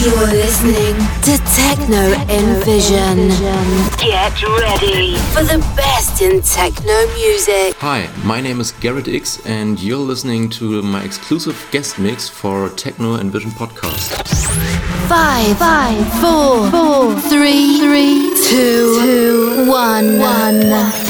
You're listening to Techno Envision. Get ready for the best in techno music. Hi, my name is Gerrit X, and you're listening to my exclusive guest mix for Techno Envision podcast. Five, five, four, four, three, three, two, two, one, one.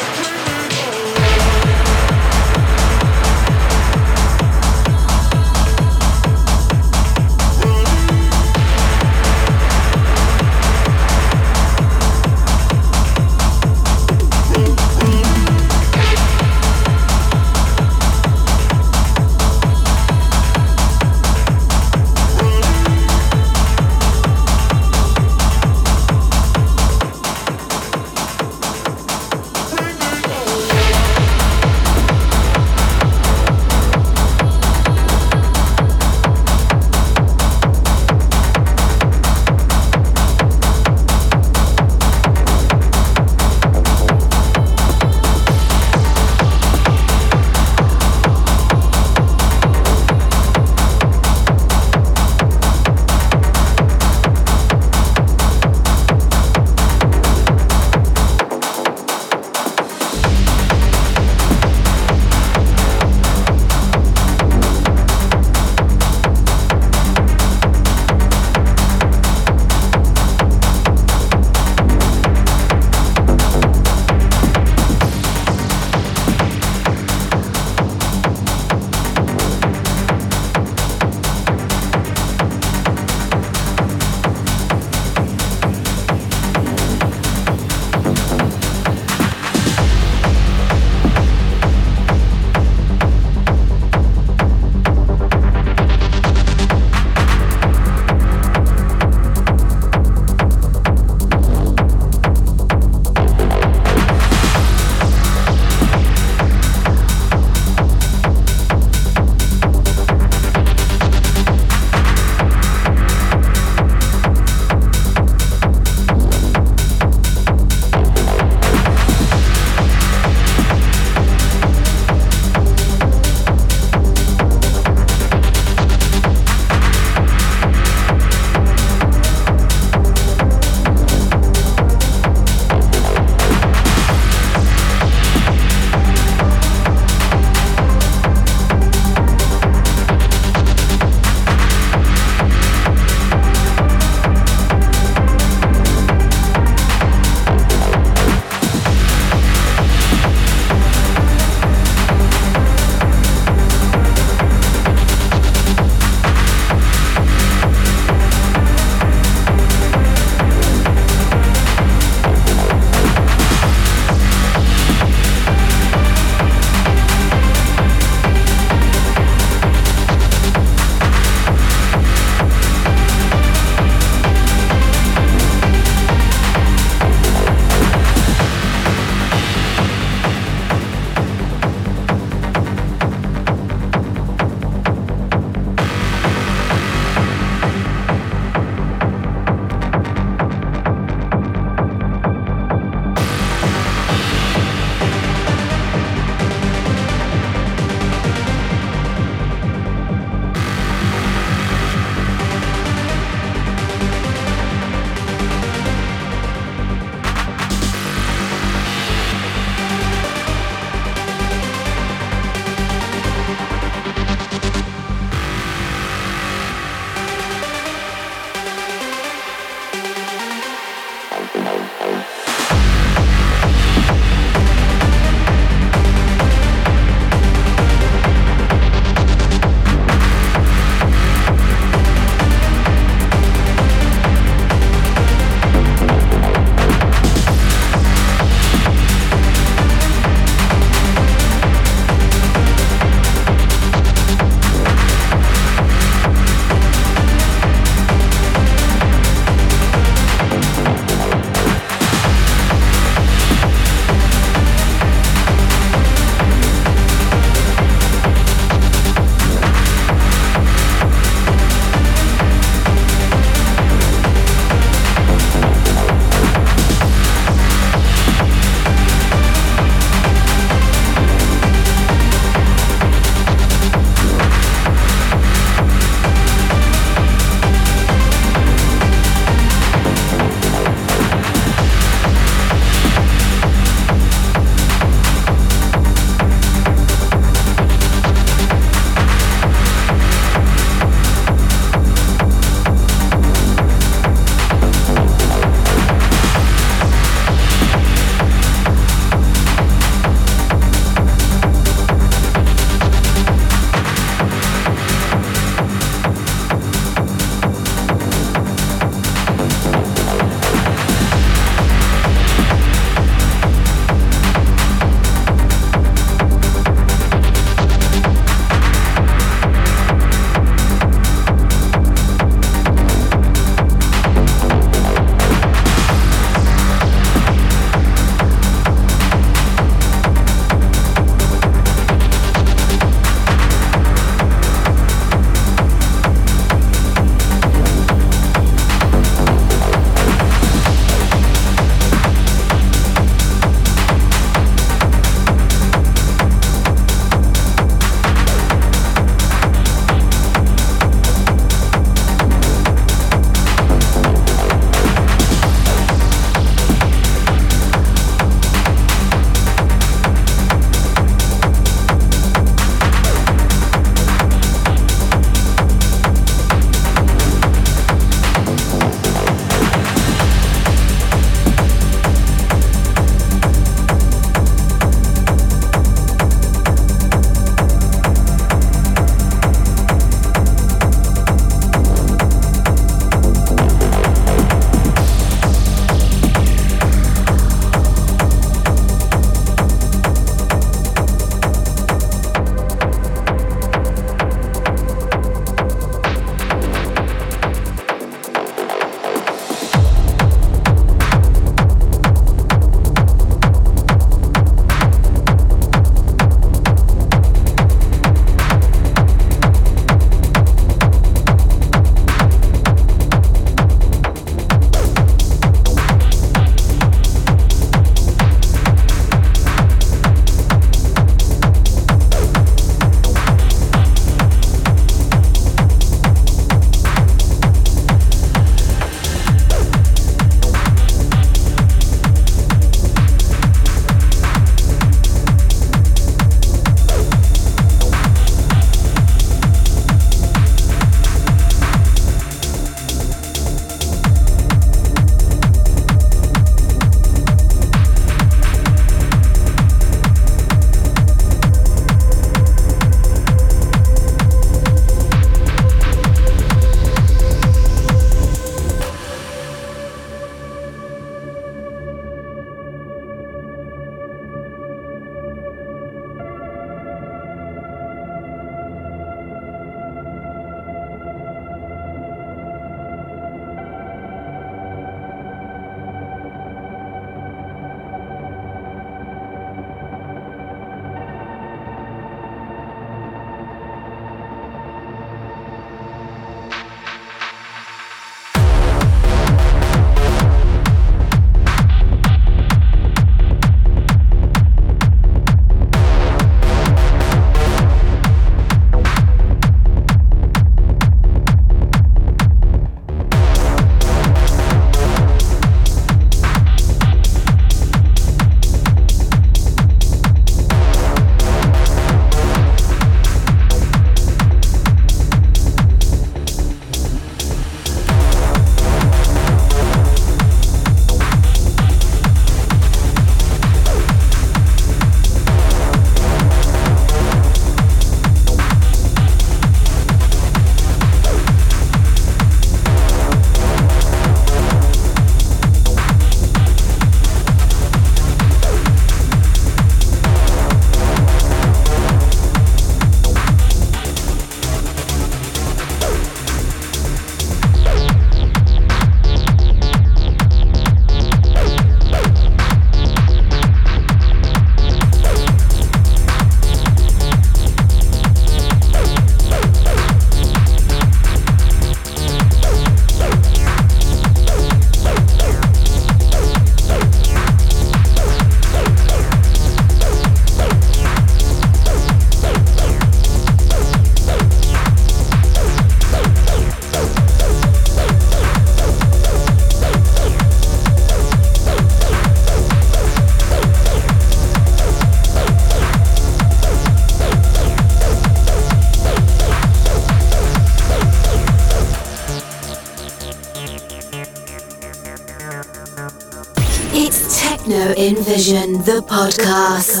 Envision, the podcast.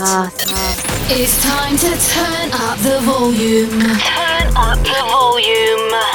It's time to turn up the volume. Turn up the volume.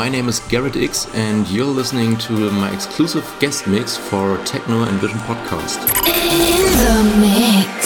My name is Gerrit X, and you're listening to my exclusive guest mix for Techno Envision podcast. In the mix.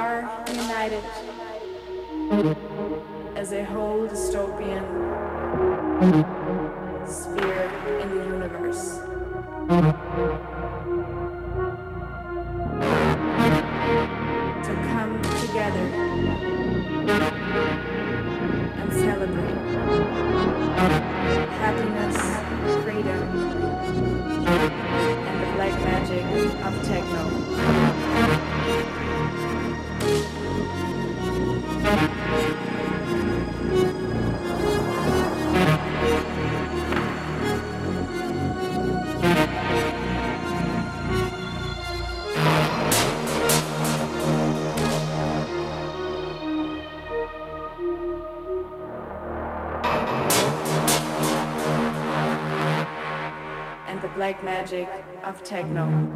And the black magic of techno. Black magic of techno.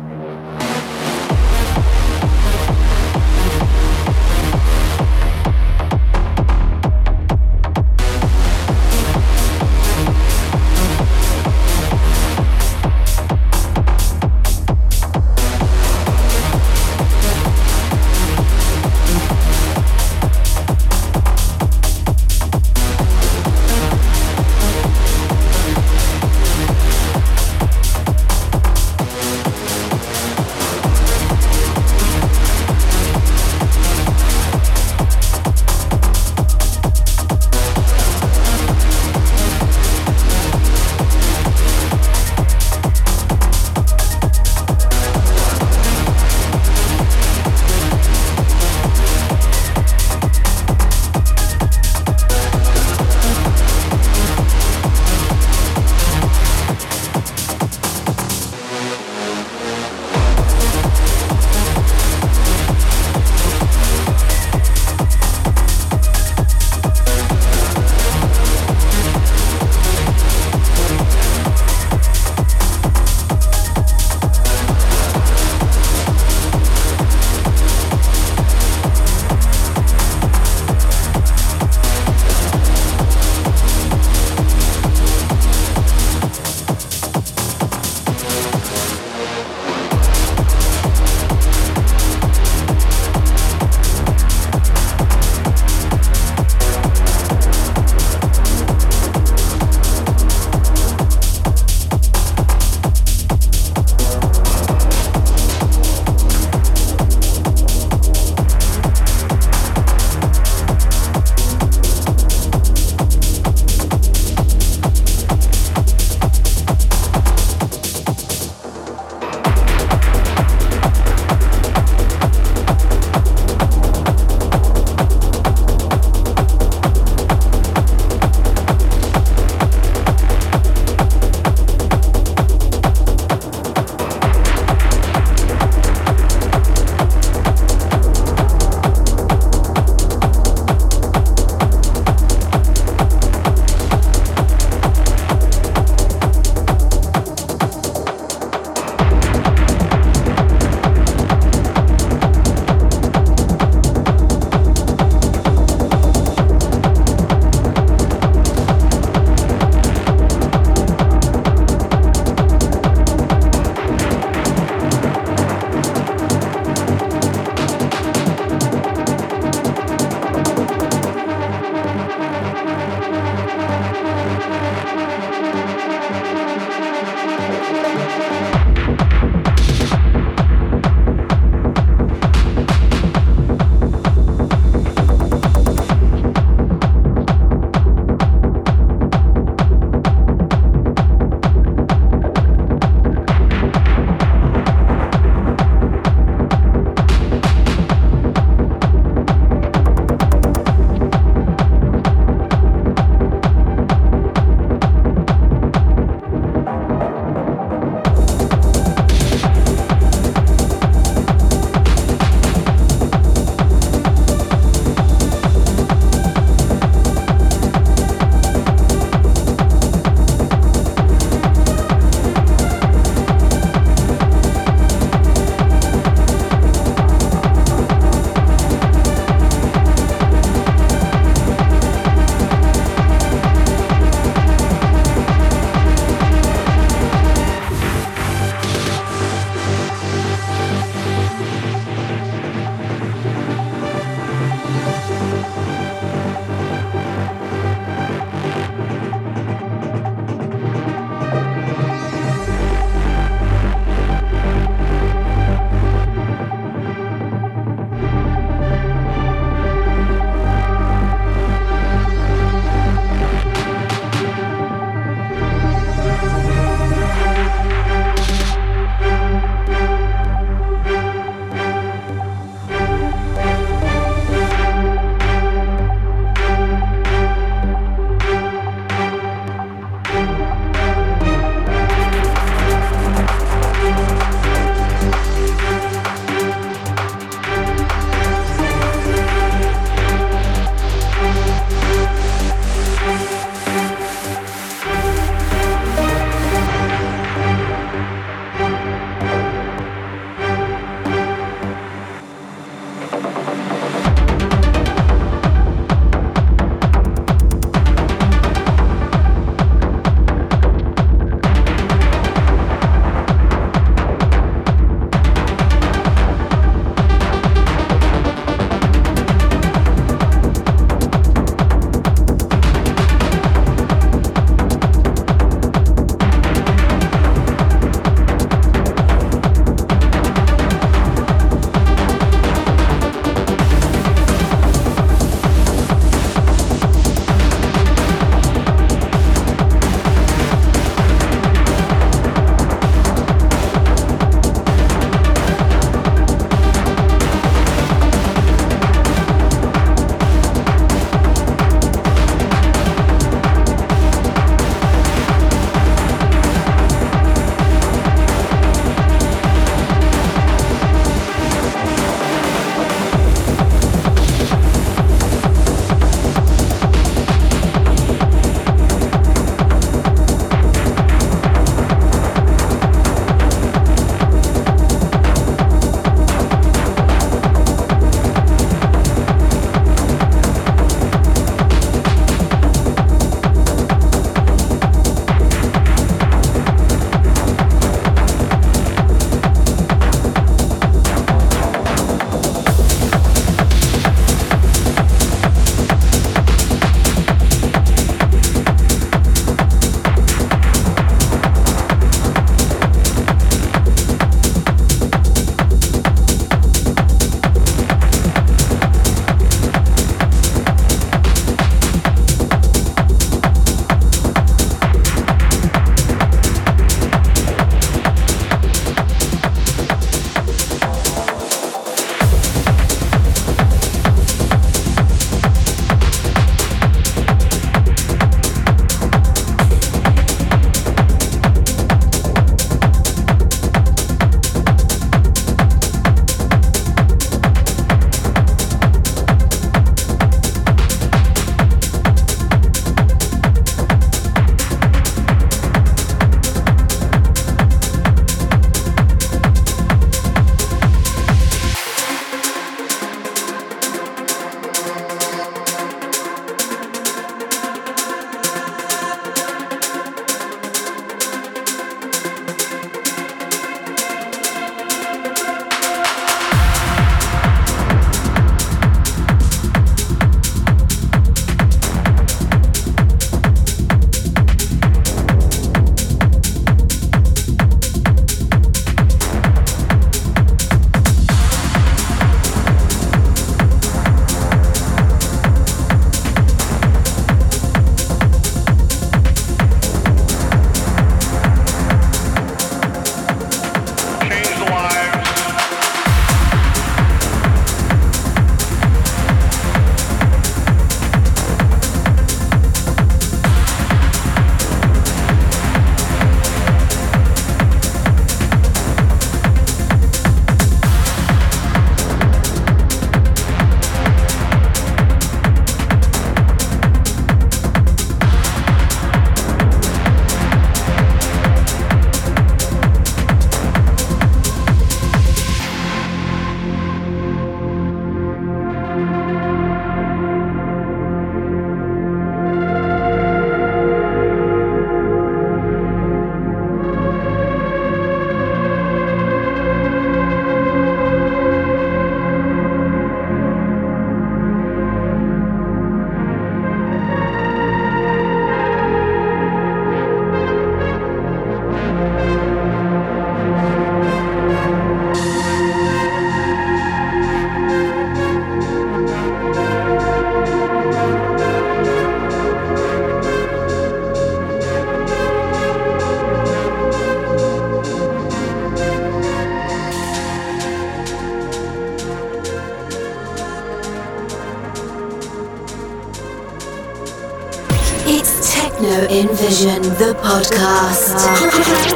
Podcast.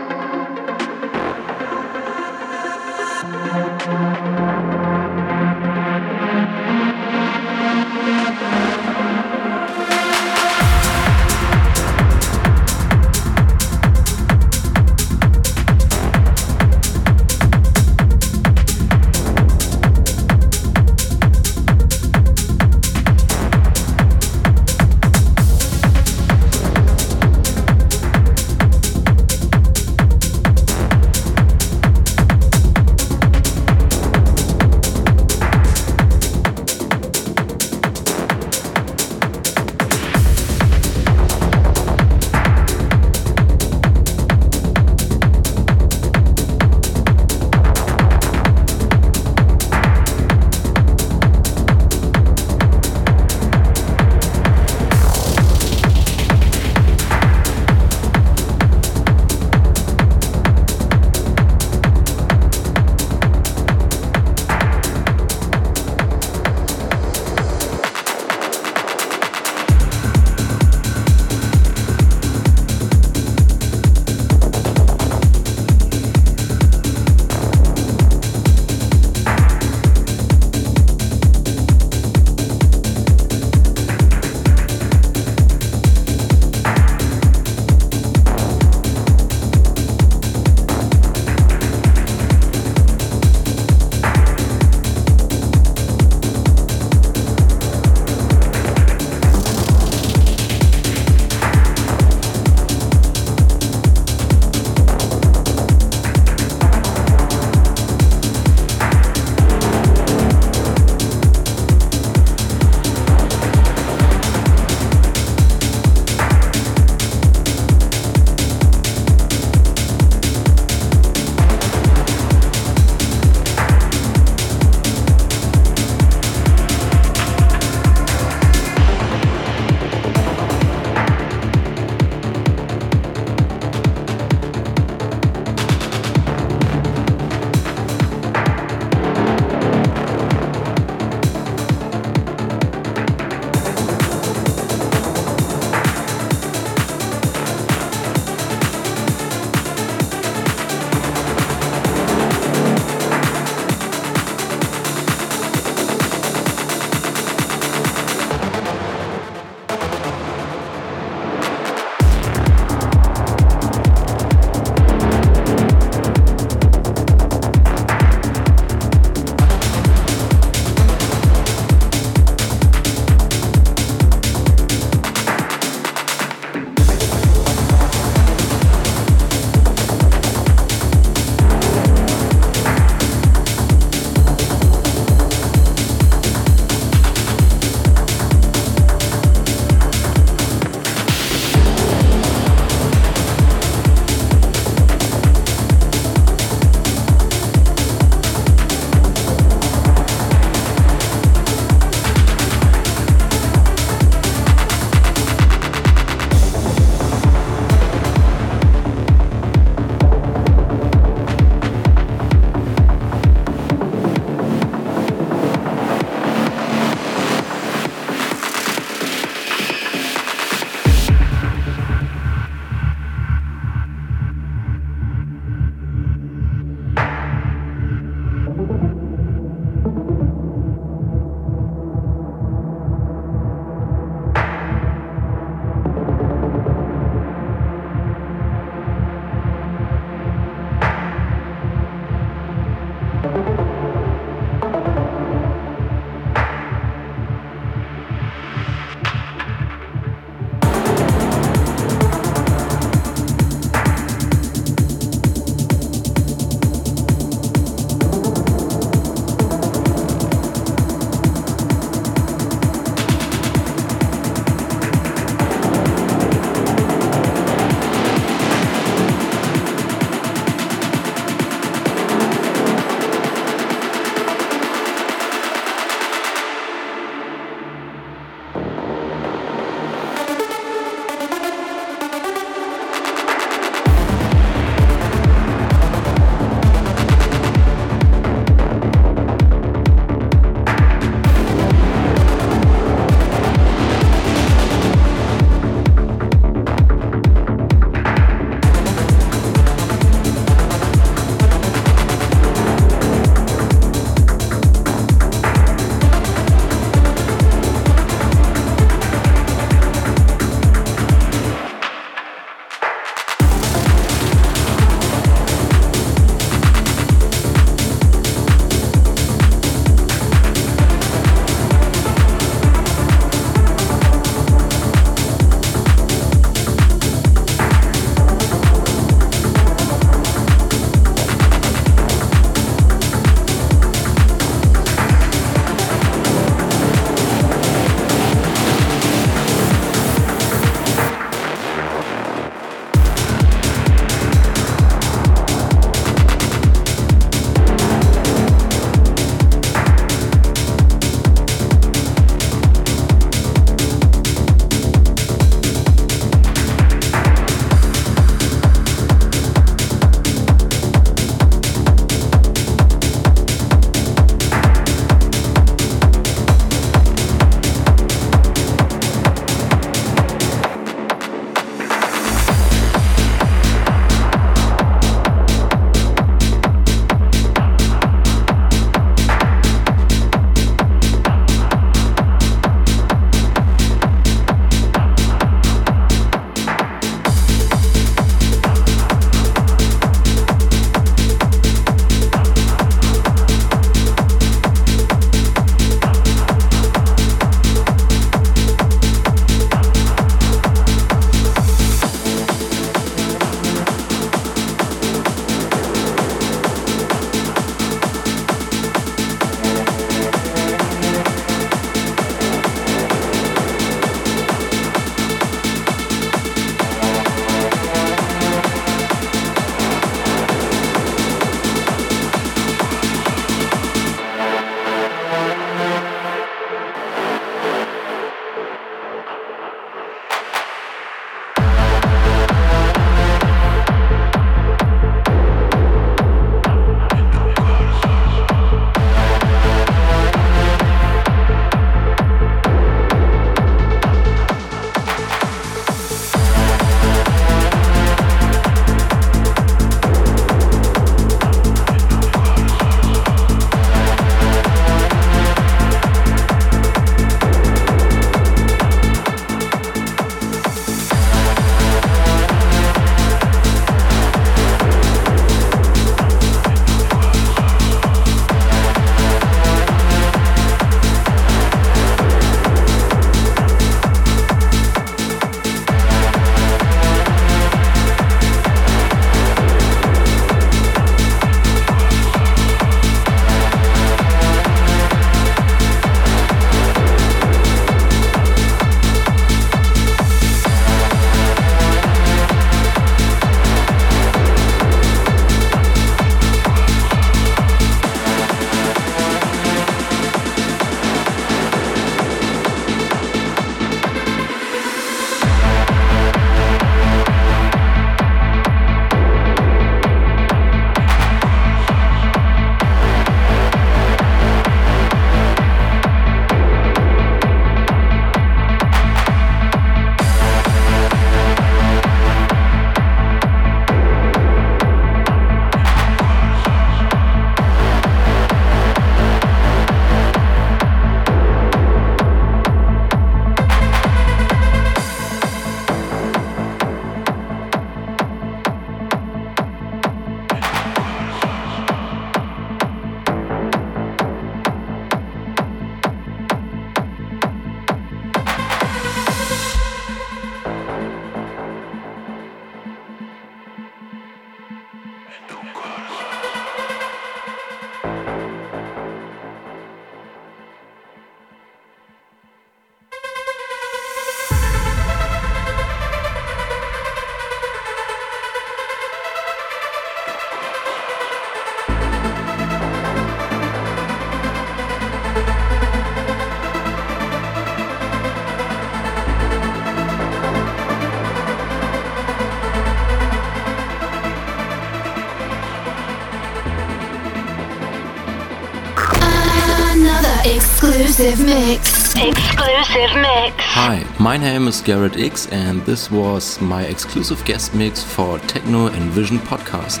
Exclusive mix. Exclusive mix. Hi, my name is Gerrit X, and this was my exclusive guest mix for Techno Envision podcast.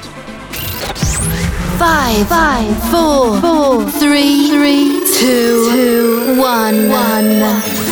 Five, five, four, four, three, three, two, two, one, one.